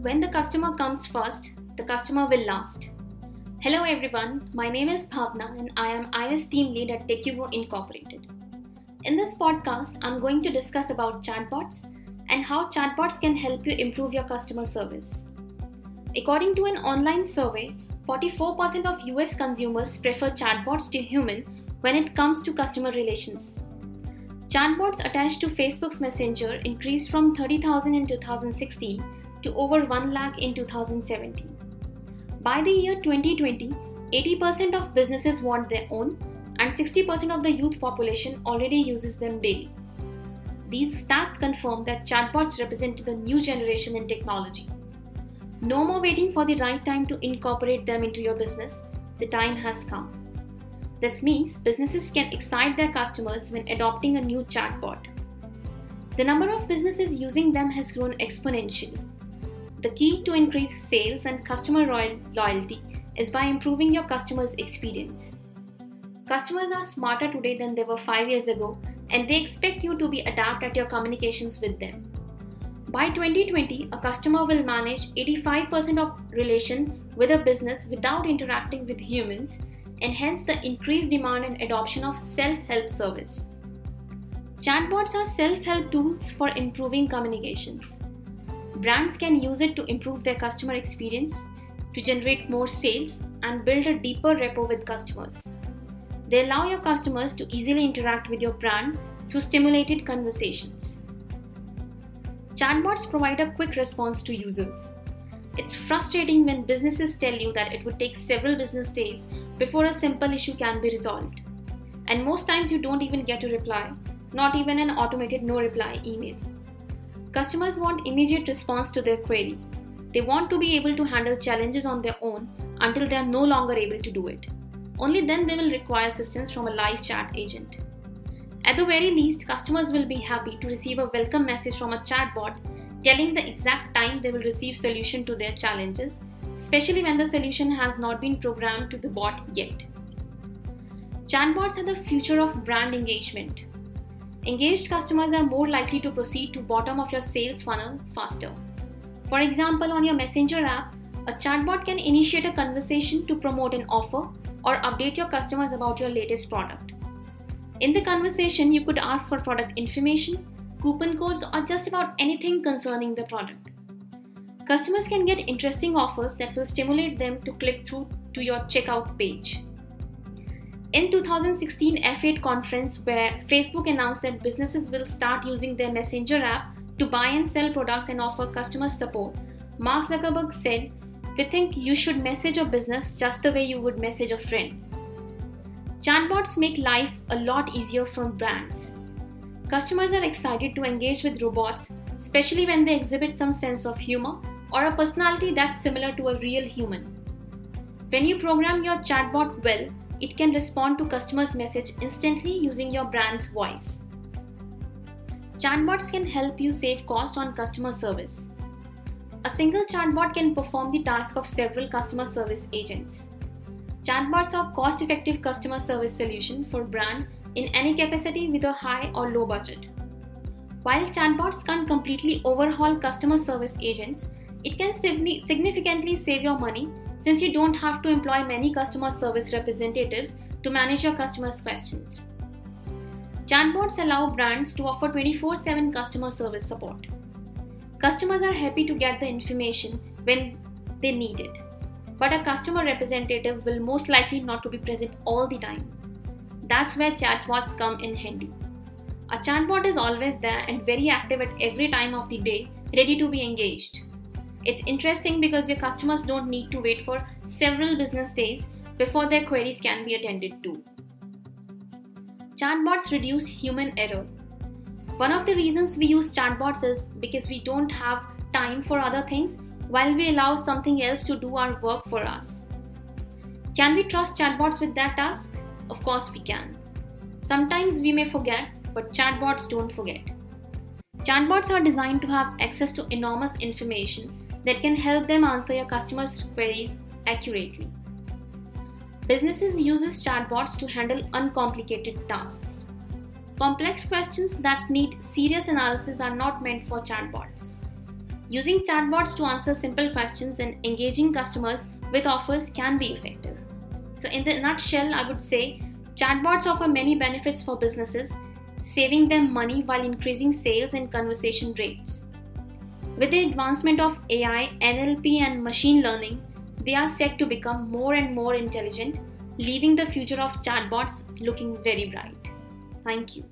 When the customer comes first, the customer will last. Hello everyone, my name is Bhavna and I am iOS team lead at TechUgo Incorporated. In this podcast, I'm going to discuss about chatbots and how chatbots can help you improve your customer service. According to an online survey, 44% of US consumers prefer chatbots to human when it comes to customer relations. Chatbots attached to Facebook's Messenger increased from 30,000 in 2016 to over 1 lakh in 2017. By the year 2020, 80% of businesses want their own, and 60% of the youth population already uses them daily. These stats confirm that chatbots represent the new generation in technology. No more waiting for the right time to incorporate them into your business, the time has come. This means businesses can excite their customers when adopting a new chatbot. The number of businesses using them has grown exponentially. The key to increase sales and customer loyalty is by improving your customers' experience. Customers are smarter today than they were 5 years ago and they expect you to be adept at your communications with them. By 2020, a customer will manage 85% of relation with a business without interacting with humans and hence the increased demand and adoption of self-help service. Chatbots are self-help tools for improving communications. Brands can use it to improve their customer experience, to generate more sales, and build a deeper rapport with customers. They allow your customers to easily interact with your brand through stimulated conversations. Chatbots provide a quick response to users. It's frustrating when businesses tell you that it would take several business days before a simple issue can be resolved. And most times you don't even get a reply, not even an automated no reply email. Customers want immediate response to their query. They want to be able to handle challenges on their own until they are no longer able to do it. Only then they will require assistance from a live chat agent. At the very least, customers will be happy to receive a welcome message from a chatbot telling the exact time they will receive solution to their challenges, especially when the solution has not been programmed to the bot yet. Chatbots are the future of brand engagement. Engaged customers are more likely to proceed to bottom of your sales funnel faster. For example, on your Messenger app, a chatbot can initiate a conversation to promote an offer or update your customers about your latest product. In the conversation, you could ask for product information, coupon codes, or just about anything concerning the product. Customers can get interesting offers that will stimulate them to click through to your checkout page. In 2016 F8 conference where Facebook announced that businesses will start using their Messenger app to buy and sell products and offer customer support, Mark Zuckerberg said, "We think you should message a business just the way you would message a friend." Chatbots make life a lot easier for brands. Customers are excited to engage with robots, especially when they exhibit some sense of humor or a personality that's similar to a real human. When you program your chatbot well, it can respond to customers' message instantly using your brand's voice. Chatbots can help you save cost on customer service. A single chatbot can perform the task of several customer service agents. Chatbots are cost-effective customer service solution for brand in any capacity with a high or low budget. While chatbots can't completely overhaul customer service agents, it can significantly save your money since you don't have to employ many customer service representatives to manage your customers' questions. Chatbots allow brands to offer 24 7 customer service support. Customers are happy to get the information when they need it, but a customer representative will most likely not to be present all the time. That's where chatbots come in handy. A chatbot is always there and very active at every time of the day, ready to be engaged. It's interesting because your customers don't need to wait for several business days before their queries can be attended to. Chatbots reduce human error. One of the reasons we use chatbots is because we don't have time for other things while we allow something else to do our work for us. Can we trust chatbots with that task? Of course, we can. Sometimes we may forget, but chatbots don't forget. Chatbots are designed to have access to enormous information that can help them answer your customers' queries accurately. Businesses uses chatbots to handle uncomplicated tasks. Complex questions that need serious analysis are not meant for chatbots. Using chatbots to answer simple questions and engaging customers with offers can be effective. So, in the nutshell, I would say chatbots offer many benefits for businesses, saving them money while increasing sales and conversation rates. With the advancement of AI, NLP, and machine learning, they are set to become more and more intelligent, leaving the future of chatbots looking very bright. Thank you.